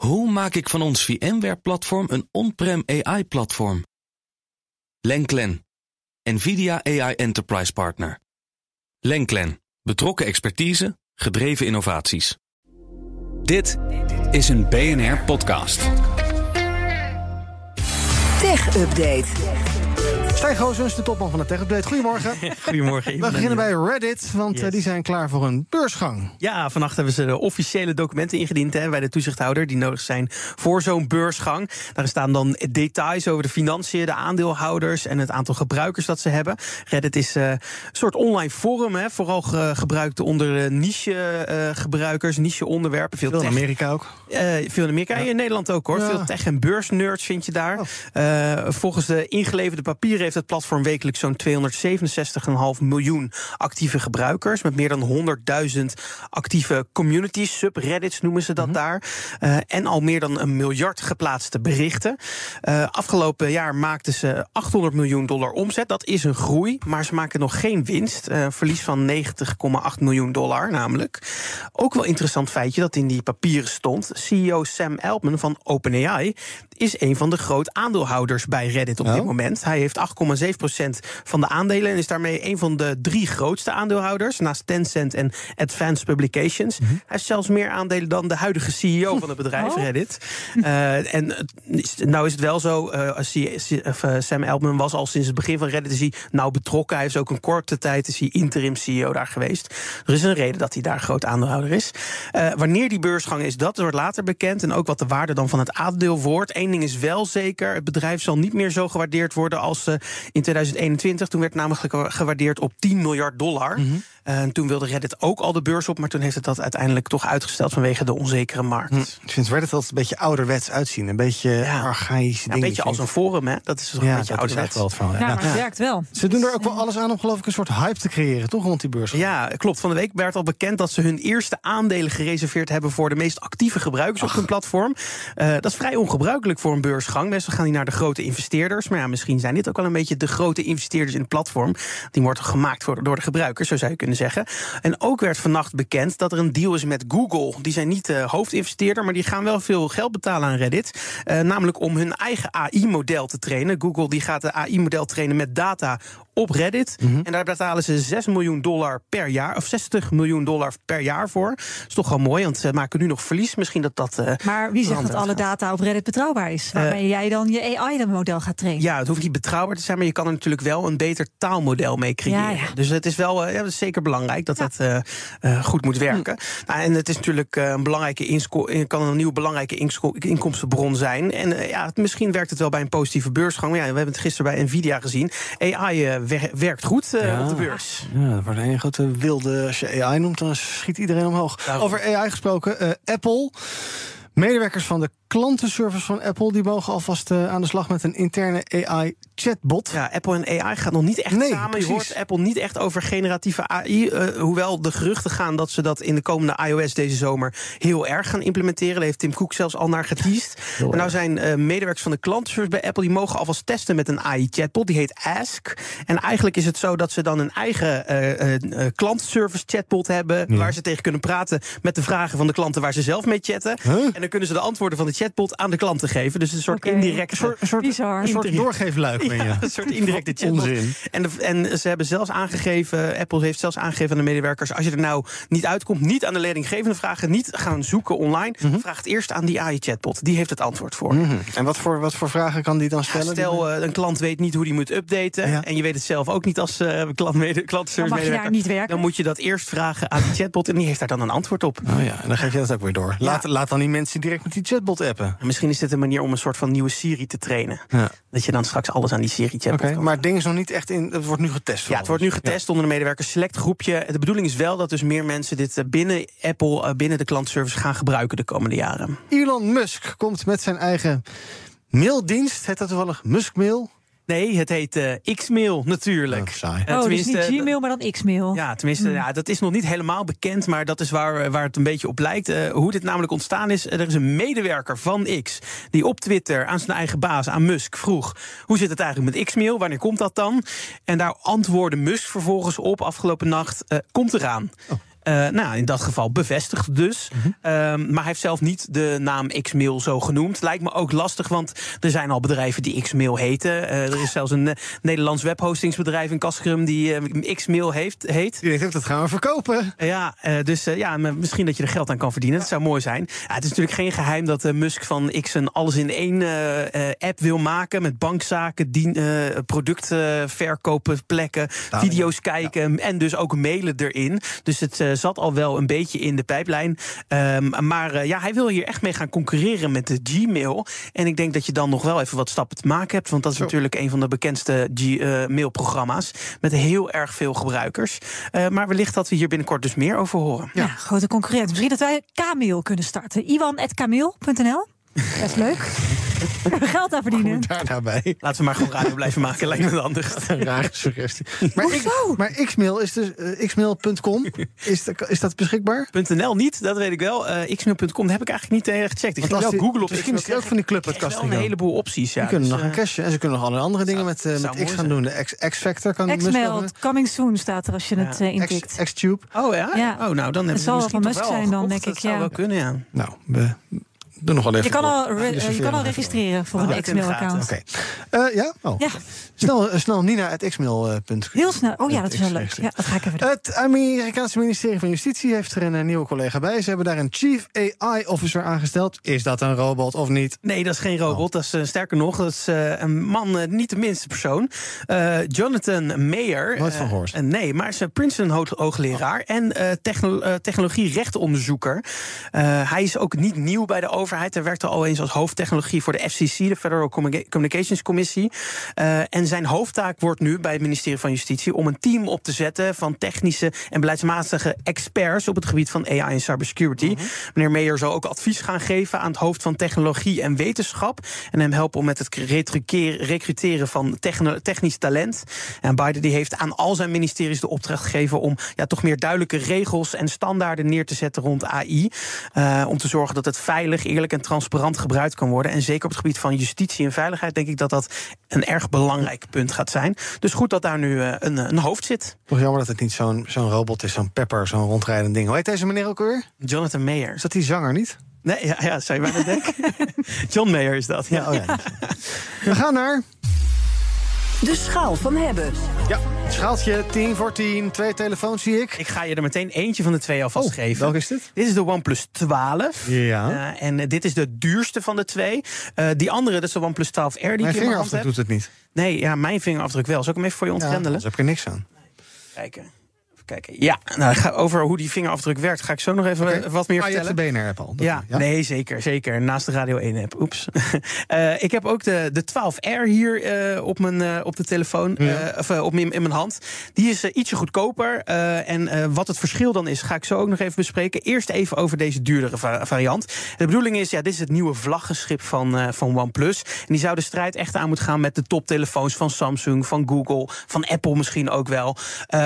Hoe maak ik van ons VMware-platform een on-prem AI-platform? Lenklen, NVIDIA AI Enterprise Partner. Lenklen, betrokken expertise, gedreven innovaties. Dit is een BNR-podcast. Tech Update. Stijn Goosens, de topman van de Tech Update. Goedemorgen. Goedemorgen. We beginnen bij Reddit, want eh, Yes. die zijn klaar voor een beursgang. Ja, vannacht hebben ze de officiële documenten ingediend hè, bij de toezichthouder... die nodig zijn voor zo'n beursgang. Daar staan dan details over de financiën, de aandeelhouders... en het aantal gebruikers dat ze hebben. Reddit is eh, een soort online forum, hè, vooral ge- gebruikt onder eh, niche-gebruikers, niche-onderwerpen. Veel, Veel in Amerika ook. Veel in Amerika, in Nederland ook hoor. Ja. Veel tech- en beursnerds vind je daar. Oh. Volgens de ingeleverde papieren heeft het platform wekelijks zo'n 267,5 miljoen actieve gebruikers. Met meer dan 100.000 actieve communities, subreddits noemen ze dat Mhm. daar. Eh, en al meer dan een miljard geplaatste berichten. Eh, afgelopen jaar maakten ze 800 miljoen dollar omzet. Dat is een groei, maar ze maken nog geen winst. Eh, verlies van 90,8 miljoen dollar namelijk. Ook wel interessant feitje dat in die papieren stond. CEO Sam Altman van OpenAI is een van de groot aandeelhouders bij Reddit op Oh. dit moment. Hij heeft 8,7% van de aandelen en is daarmee een van de drie grootste aandeelhouders. Naast Tencent en Advanced Publications. Mhm. Hij heeft zelfs meer aandelen dan de huidige CEO van het bedrijf Oh. Reddit. Eh, en nou is het wel zo, eh, of, eh, Sam Altman was al sinds het begin van Reddit is hij nauw betrokken. Hij is ook een korte tijd is hij interim CEO daar geweest. Er is een reden dat hij daar groot aandeelhouder is. Wanneer die beursgang is, dat wordt later bekend. En ook wat de waarde dan van het aandeel wordt. Eén ding is wel zeker, het bedrijf zal niet meer zo gewaardeerd worden als in 2021. Toen werd het namelijk gewaardeerd op 10 miljard dollar. En toen wilde Reddit ook al de beurs op, maar toen heeft het dat uiteindelijk toch uitgesteld vanwege de onzekere markt. Ik vind Reddit altijd een beetje ouderwets uitzien. Een beetje Ja. een beetje als een forum, hè? Dat is toch een Ja, beetje is echt ouderwets. wel het verhaal. Ja, Ja. maar het werkt wel. Ze doen er ook wel alles aan om geloof ik een soort hype te creëren, toch, rond die beursgang? Ja, klopt. Van de week werd al bekend dat ze hun eerste aandelen gereserveerd hebben voor de meest actieve gebruikers op hun platform. Eh, dat is vrij ongebruikelijk voor een beursgang. Meestal gaan die naar de grote investeerders. Maar ja, misschien zijn dit ook wel een beetje de grote investeerders in het platform. Die wordt gemaakt voor, door de gebruikers, zo zou je kunnen zeggen. En ook werd vannacht bekend dat er een deal is met Google. Die zijn niet de hoofdinvesteerder, maar die gaan wel veel geld betalen aan Reddit. Eh, namelijk om hun eigen AI-model te trainen. Google die gaat de AI-model trainen met data op Reddit. En daar betalen ze 6 miljoen dollar per jaar, of 60 miljoen dollar per jaar voor. Dat is toch wel mooi, want ze maken nu nog verlies. Misschien dat dat. eh, Maar wie zegt dat alle data op Reddit betrouwbaar is? Waarmee jij dan je AI-model gaat trainen? Ja, het hoeft niet betrouwbaar te zijn, maar je kan er natuurlijk wel een beter taalmodel mee creëren. Ja, ja. Dus het is wel eh, ja, dat is zeker belangrijk dat dat eh, eh, goed moet werken. Nou, en het is natuurlijk eh, een belangrijke eh, kan een nieuwe belangrijke inkomstenbron zijn. En eh, ja, het- misschien werkt het wel bij een positieve beursgang. Maar ja, we hebben het gisteren bij Nvidia gezien. AI eh, wer- werkt goed eh, Ja. op de beurs. Ja, dat wordt een grote wilde. Als je AI noemt, dan schiet iedereen omhoog. Daarom. Over AI gesproken, eh, Apple. Medewerkers van de klantenservice van Apple die mogen alvast eh, aan de slag met een interne AI-chatbot. Ja, Apple en AI gaat nog niet echt Nee, samen. precies. Je hoort Apple niet echt over generatieve AI. eh, hoewel de geruchten gaan dat ze dat in de komende iOS deze zomer heel erg gaan implementeren. Daar heeft Tim Cook zelfs al naar geteased. En nou zijn eh, medewerkers van de klantenservice bij Apple... die mogen alvast testen met een AI-chatbot. Die heet Ask. En eigenlijk is het zo dat ze dan een eigen klantenservice chatbot hebben... waar ze tegen kunnen praten met de vragen van de klanten... waar ze zelf mee chatten. Huh? En dan kunnen ze de antwoorden van de chatbot aan de klanten geven. Dus een soort indirecte... Een soort, een soort, Bizar. een soort doorgeefluik ben je. Ja, een soort indirecte chatbot. Onzin. En, de, en ze hebben zelfs aangegeven, Apple heeft zelfs aangegeven aan de medewerkers: als je er nou niet uitkomt, niet aan de leidinggevende vragen, niet gaan zoeken online, vraag het eerst aan die AI-chatbot. Die heeft het antwoord voor. Mhm. En wat voor, wat voor vragen kan die dan Ja, stellen? stel, eh, een klant weet niet hoe die moet updaten. Ja. En je weet het zelf ook niet als eh klantmede, medewerker. niet werken. Dan moet je dat eerst vragen aan die chatbot en die heeft daar dan een antwoord op. Oh ja, en dan geef je dat ook weer door. Laat, laat dan die mensen direct met die chatbot appen. En misschien is dit een manier om een soort van nieuwe Siri te trainen. Ja. Dat je dan straks alles aan die Oké, kan maar het ding is nog niet echt in. Het wordt nu getest. Ja, het wordt nu getest onder de medewerkers. Select groepje. De bedoeling is wel dat dus meer mensen dit eh, binnen Apple, eh, binnen de klantenservice gaan gebruiken de komende jaren. Elon Musk komt met zijn eigen maildienst. Heet dat toevallig Musk-mail? Nee, het heet eh, X-mail natuurlijk. Oh, saai. Eh, oh, dus niet Gmail, maar dan X-mail. Ja, tenminste, ja, dat is nog niet helemaal bekend, maar dat is waar, waar het een beetje op lijkt. Eh, hoe dit namelijk ontstaan is, er is een medewerker van X die op Twitter aan zijn eigen baas, aan Musk, vroeg: hoe zit het eigenlijk met X-mail? Wanneer komt dat dan? En daar antwoordde Musk vervolgens op afgelopen nacht: komt eraan. Oh. Nou, in dat geval bevestigd dus. Ehm, maar hij heeft zelf niet de naam Xmail zo genoemd. Lijkt me ook lastig, want er zijn al bedrijven die Xmail heten. er is zelfs een Nederlands webhostingsbedrijf in Kaskrum die Xmail heeft, heet. Die denkt, dat gaan we verkopen. Ja, dus ja, misschien dat je er geld aan kan verdienen. Dat zou mooi zijn. het is natuurlijk geen geheim dat Musk van X een alles in één app wil maken met bankzaken, dien, producten verkopen, plekken, video's kijken en dus ook mailen erin. Dus het uh, zat al wel een beetje in de pijplijn. Um, maar uh, ja, hij wil hier echt mee gaan concurreren met de Gmail. En ik denk dat je dan nog wel even wat stappen te maken hebt. Want dat is Zo. natuurlijk een van de bekendste Gmail-programma's. met heel erg veel gebruikers. Uh, maar wellicht dat we hier binnenkort dus meer over horen. Ja, grote concurrent. Misschien dat wij Kmail kunnen starten. Iwan.kmail.nl Best leuk. Geld aan verdienen. daar nou bij. Laten we maar gewoon radio blijven maken. Lijkt me. Een rare suggestie. Maar, ik, maar xmail is dus uh, xmail.com. Is, is dat beschikbaar? .nl niet, dat weet ik wel. Uh, xmail.com heb ik eigenlijk niet uh, gecheckt. Ik ging wel Google op. Misschien is het ook van die clubpodcast. een heleboel opties. Ja. Die kunnen dus, nog een cashje. En ze kunnen nog alle andere dingen met, met X gaan doen. De X-Factor kan X-mail, coming soon staat er als je het intikt. X-Tube. Oh ja? Oh, nou, dan hebben we misschien wel zijn dan, denk ik. Dat zou wel kunnen, ja. Nou, Doe nog wel even. Je kan al, je kan al registreren voor een Xmail-account. Oké. Okay. Uh, ja? Oh. ja? Snel, uh, snel Nina.xmail.com. Heel snel. Oh ja, dat is wel leuk. Ja, dat ga ik even doen. Het Amerikaanse ministerie van Justitie heeft er een, een nieuwe collega bij. Ze hebben daar een Chief AI-officer aangesteld. Is dat een robot of niet? Nee, dat is geen robot. Oh. Dat is uh, sterker nog, dat is een man, niet de minste persoon. Jonathan Mayer. Nooit van gehoord. nee, maar is een Princeton-hoogleraar oh. en techno technologie-rechtonderzoeker. hij is ook niet nieuw bij de overheid overheid. Hij werkte al eens als hoofdtechnologie voor de FCC, de Federal Communications Commissie. Uh, en zijn hoofdtaak wordt nu bij het ministerie van Justitie om een team op te zetten van technische en beleidsmatige experts op het gebied van AI en cybersecurity. Mhm. Meneer Meijer zal ook advies gaan geven aan het hoofd van technologie en wetenschap. En hem helpen om met het recruteren van technisch talent. En Biden die heeft aan al zijn ministeries de opdracht gegeven om ja, toch meer duidelijke regels en standaarden neer te zetten rond AI. Uh, om te zorgen dat het veilig, eerlijk en transparant gebruikt kan worden. En zeker op het gebied van justitie en veiligheid denk ik dat dat een erg belangrijk punt gaat zijn. Dus goed dat daar nu eh, een, een hoofd zit. Toch jammer dat het niet zo'n zo'n robot is, zo'n pepper, zo'n rondrijdend ding. Hoe heet deze meneer ook weer? Jonathan Mayer. Is dat die zanger niet? Nee, ja, ja zou je bijna denken. John Mayer is dat. Ja, oh ja. We gaan naar de schaal van hebben. Ja, schaaltje 10 voor 10, twee telefoons zie ik. Ik ga je er meteen eentje van de twee alvast oh, geven. Welke is dit? Dit is de OnePlus 12. Ja. Uh, en dit is de duurste van de twee. Uh, die andere, dat is de OnePlus 12R die mijn ik mijn heb. doet het niet. Nee, ja, mijn vingerafdruk wel. Zal ik hem even voor je ontgrendelen? Ja, heb ik er niks aan. Kijken. Kijken. Ja, nou, over hoe die vingerafdruk werkt, ga ik zo nog even wat meer vertellen. Ah, je hebt de BNR-app al. Ja, ja, nee, zeker, zeker. Naast de Radio 1-app. Oeps. uh, ik heb ook de, de 12R hier uh, op, mijn, uh, op de telefoon, ja. of op in, in mijn hand. Die is ietsje goedkoper. en wat het verschil dan is, ga ik zo ook nog even bespreken. Eerst even over deze duurdere va variant. De bedoeling is, ja, dit is het nieuwe vlaggenschip van, van OnePlus. En die zou de strijd echt aan moeten gaan met de toptelefoons van Samsung, van Google, van Apple misschien ook wel.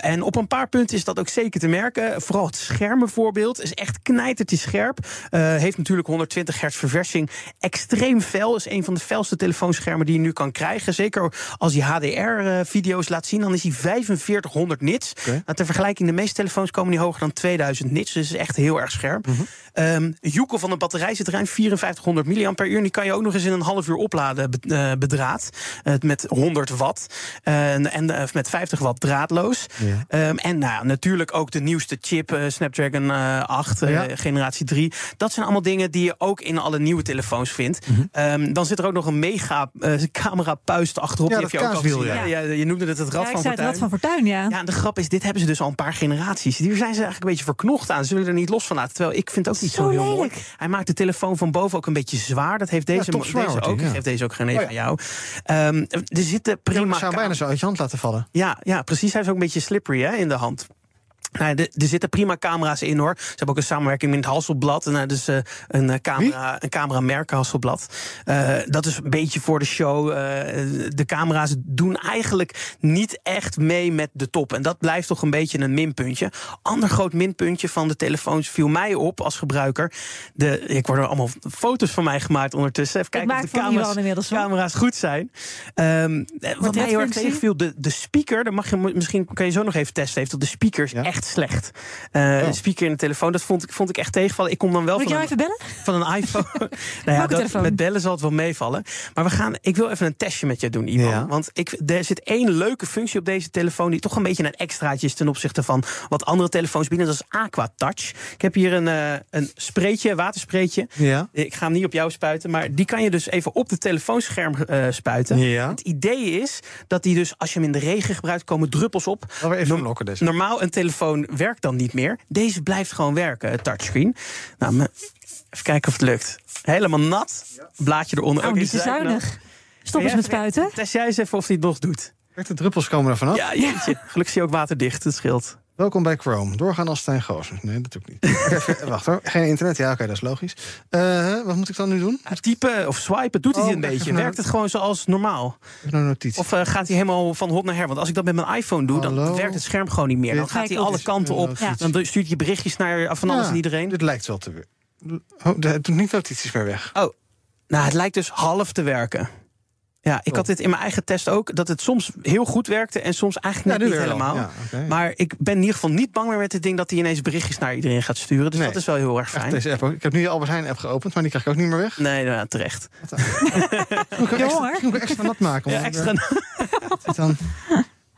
en op een paar punten is dat ook zeker te merken. Vooral het scherm bijvoorbeeld is echt knijtertje scherp. Uh, heeft natuurlijk 120 hertz verversing. Extreem fel. Is een van de felste telefoonschermen die je nu kan krijgen. Zeker als je HDR-video's laat zien, dan is hij 4500 nits. Okay. Nou, ter vergelijking, de meeste telefoons komen niet hoger dan 2000 nits. Dus is echt heel erg scherp. Mm -hmm. um, Joekel van de batterij zit ruim 5400 mAh. En die kan je ook nog eens in een half uur opladen uh, bedraad. Uh, met 100 watt. en met 50 watt draadloos. Ja. Um, en nou, natuurlijk ook de nieuwste chip, uh, Snapdragon uh, 8, uh, ja. generatie 3. Dat zijn allemaal dingen die je ook in alle nieuwe telefoons vindt. Mm -hmm. um, dan zit er ook nog een mega camera puist achterop. Ja, die heb je ook al. Ja. Ja, je noemde het het Rad ja, van Fortuin. Het Rad van Fortuin, ja. Ja, en de grap is, dit hebben ze dus al een paar generaties. Hier zijn ze eigenlijk een beetje verknocht aan. Ze zullen er niet los van laten. Terwijl ik vind het ook niet zo, zo heel lelijk. mooi. Hij maakt de telefoon van boven ook een beetje zwaar. Dat heeft deze, deze ook. Ik geef deze ook geen even oh, aan jou. Um, er zitten prima... Ik zou bijna zo uit je hand laten vallen. Ja, ja, precies. Hij is ook een beetje slippery hè, in de hand. Nou, er zitten prima camera's in hoor. Ze hebben ook een samenwerking met het Hasselblad. Nou, dus uh, een, uh, camera, een cameramerk Hasselblad. Uh, dat is een beetje voor de show. de camera's doen eigenlijk niet echt mee met de top. En dat blijft toch een beetje een minpuntje. Ander groot minpuntje van de telefoons viel mij op als gebruiker. De, ik word er allemaal foto's van mij gemaakt ondertussen. Even kijken of de camera's, camera's goed zijn. Um, wat mij heel erg tegenviel, de, de speaker. Dan mag je, misschien kan je zo nog even testen. Heeft dat de speakers ja. echt slecht. Oh. Een speaker in de telefoon, dat vond ik, vond ik echt tegenvallen. Ik kom dan wel Moet van jou een, even bellen? van een iPhone. nou ja, dat, met bellen zal het wel meevallen. Maar we gaan, ik wil even een testje met je doen, Ivan. Ja. Want ik, er zit één leuke functie op deze telefoon... die toch een beetje een extraatje is ten opzichte van wat andere telefoons bieden. Dat is Aqua Touch. Ik heb hier een, eh een spreetje, waterspreetje. Ja. Ik ga hem niet op jou spuiten, maar die kan je dus even op de telefoonscherm eh, spuiten. Ja. Het idee is dat die dus, als je hem in de regen gebruikt, komen druppels op. Alweer even Norm- blokken deze. Normaal een telefoon werkt dan niet meer. Deze blijft gewoon werken, het touchscreen. Nou, even kijken of het lukt. Helemaal nat. Blaadje eronder. Oh, ook niet te zuinig. Stop eens met spuiten. Test jij eens even of hij het nog doet. Kijk, de druppels komen er vanaf. Ja, jeetje. Gelukkig zie je ook waterdicht, het scheelt. Welkom bij Chrome. Doorgaan als Stijn Goosen. Nee, dat doe ik niet. Even- wacht hoor. Geen internet? Ja, oké, dat is logisch. Eh, wat moet ik dan nu doen? Ja, typen of swipen doet hij Oh, een beetje. naar- Werkt het gewoon zoals normaal? Of eh, gaat hij helemaal van hot naar her? Want als ik dat met mijn iPhone doe, dan werkt het scherm gewoon niet meer. Dan gaat hij alle kanten op. Dan stuurt je berichtjes naar van alles Ja, en iedereen. Dit lijkt wel te weer. Oh, het doet niet notities meer weg. Oh, nou, het lijkt dus half te werken. Ja, ik had dit in mijn eigen test ook. Dat het soms heel goed werkte en soms eigenlijk net niet helemaal. Ja. Maar ik ben in ieder geval niet bang meer met dit ding dat hij ineens berichtjes naar iedereen gaat sturen. Dus Nee. dat is wel heel erg Echt fijn. deze app ook. Ik heb nu de Albert Heijn app geopend, maar die krijg ik ook niet meer weg. Nee, nou, terecht. Moet ik extra, ik extra nat maken. Ja, extra. het dan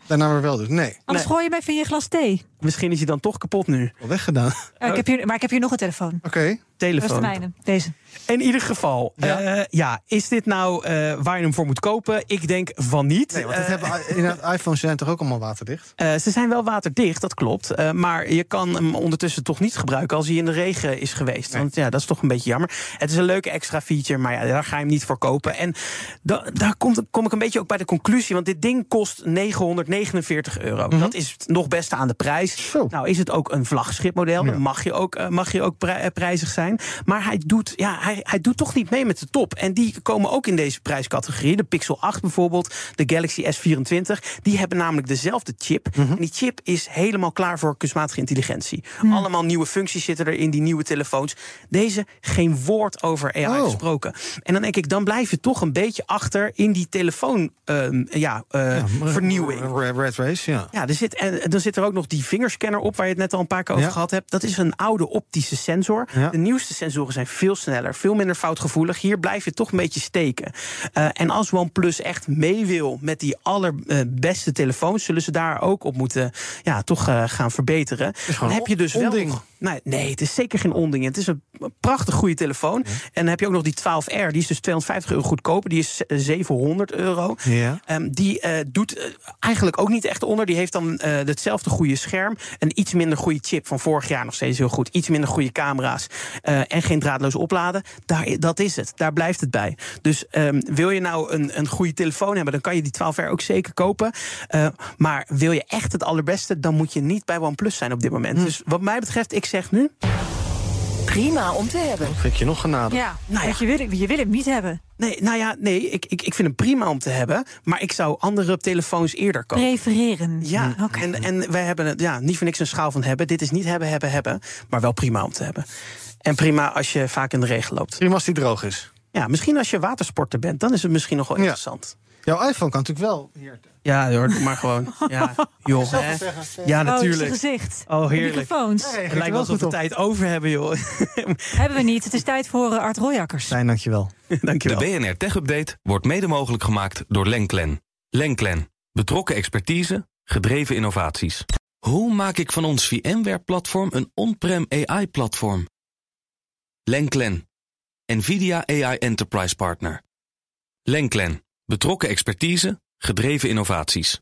daarna weer wel doet. Nee, Anders gooi je mij van je glas thee. Misschien is hij dan toch kapot nu. al weggedaan. Ik heb hier, maar ik heb hier nog een telefoon. Oké. Dat is de Telefoon. mijne. Deze. In ieder geval, Ja. ja, ja is dit nou eh, waar je hem voor moet kopen? Ik denk van niet. Nee, want het Eh, hebben, inderdaad, iPhones zijn toch ook allemaal waterdicht? Eh, ze zijn wel waterdicht, dat klopt. Eh, maar je kan hem ondertussen toch niet gebruiken als hij in de regen is geweest. Nee. Want ja, dat is toch een beetje jammer. Het is een leuke extra feature, maar ja, daar ga je hem niet voor kopen. En da- daar komt, kom ik een beetje ook bij de conclusie. Want dit ding kost 949 euro. Dat is nog best aan de prijs. Mhm. Zo. Nou is het ook een vlaggenschipmodel. Ja. Dan mag je ook, eh, mag je ook pri- eh, prijzig zijn. Maar hij doet, ja, hij, hij doet toch niet mee met de top. En die komen ook in deze prijscategorie. De Pixel 8 bijvoorbeeld, de Galaxy S24. Die hebben namelijk dezelfde chip. Mhm. En die chip is helemaal klaar voor kunstmatige intelligentie. Hmm. Allemaal nieuwe functies zitten er in die nieuwe telefoons. Deze geen woord over AI Oh. gesproken. En dan denk ik, dan blijf je toch een beetje achter in die telefoon ehm, ja, eh, vernieuwing. Red, Red Race, ja. Ja, er zit, en dan zit er ook nog die vingerscanner op, waar je het net al een paar keer over Ja. gehad hebt. Dat is een oude optische sensor. Ja. De nieuwste sensoren zijn veel sneller, veel minder foutgevoelig. Hier blijf je toch een beetje steken. Eh, en als OnePlus echt mee wil met die allerbeste telefoons, zullen ze daar ook op moeten ja, toch eh, gaan verbeteren. Dan heb je dus wel onding. Nee, nee, het is zeker geen onding. Het is een prachtig goede telefoon. En dan heb je ook nog die 12R, die is dus 250 euro goedkoper. Die is eh, 700 euro. Ja. Ehm, die eh, doet eh, eigenlijk ook niet echt onder. Die heeft dan eh, hetzelfde goede scherm. Een iets minder goede chip van vorig jaar nog steeds heel goed. Iets minder goede camera's. eh, en geen draadloos opladen. Daar, dat is het. Daar blijft het bij. Dus ehm, wil je nou een, een goede telefoon hebben, dan kan je die 12R ook zeker kopen. Eh, maar wil je echt het allerbeste, dan moet je niet bij OnePlus zijn op dit moment. Dus wat mij betreft, ik zeg nu. Prima om te hebben. Vind je nog genade? Ja, Nou ja. je wil, je wil hem niet hebben. Nee, nou ja, nee, ik, ik, ik vind hem prima om te hebben. Maar ik zou andere telefoons eerder kopen. Prefereren. Ja, Oké. en, en wij hebben het ja, niet voor niks een schaal van hebben. Dit is niet hebben, hebben, hebben. Maar wel prima om te hebben. En prima als je vaak in de regen loopt. Prima als die droog is. Ja, misschien als je watersporter bent, dan is het misschien nog wel Ja. interessant. Jouw iPhone kan natuurlijk wel. Hier. Ja, hoor, doe maar gewoon. Ja, joh. Hè? Ja, Oh, natuurlijk. het gezicht. Oh, De heerlijk. microfoons. Het lijkt wel alsof we tijd over hebben, joh. Hebben we niet. Het is tijd voor uh, Art Royakkers. Stijn, dankjewel. De Dankjewel. BNR Tech Update wordt mede mogelijk gemaakt door Lenklen. Lenklen. Betrokken expertise, gedreven innovaties. Hoe maak ik van ons VMware-platform een on-prem AI-platform? Lenklen. NVIDIA AI Enterprise Partner. Lenklen. Betrokken expertise, gedreven innovaties.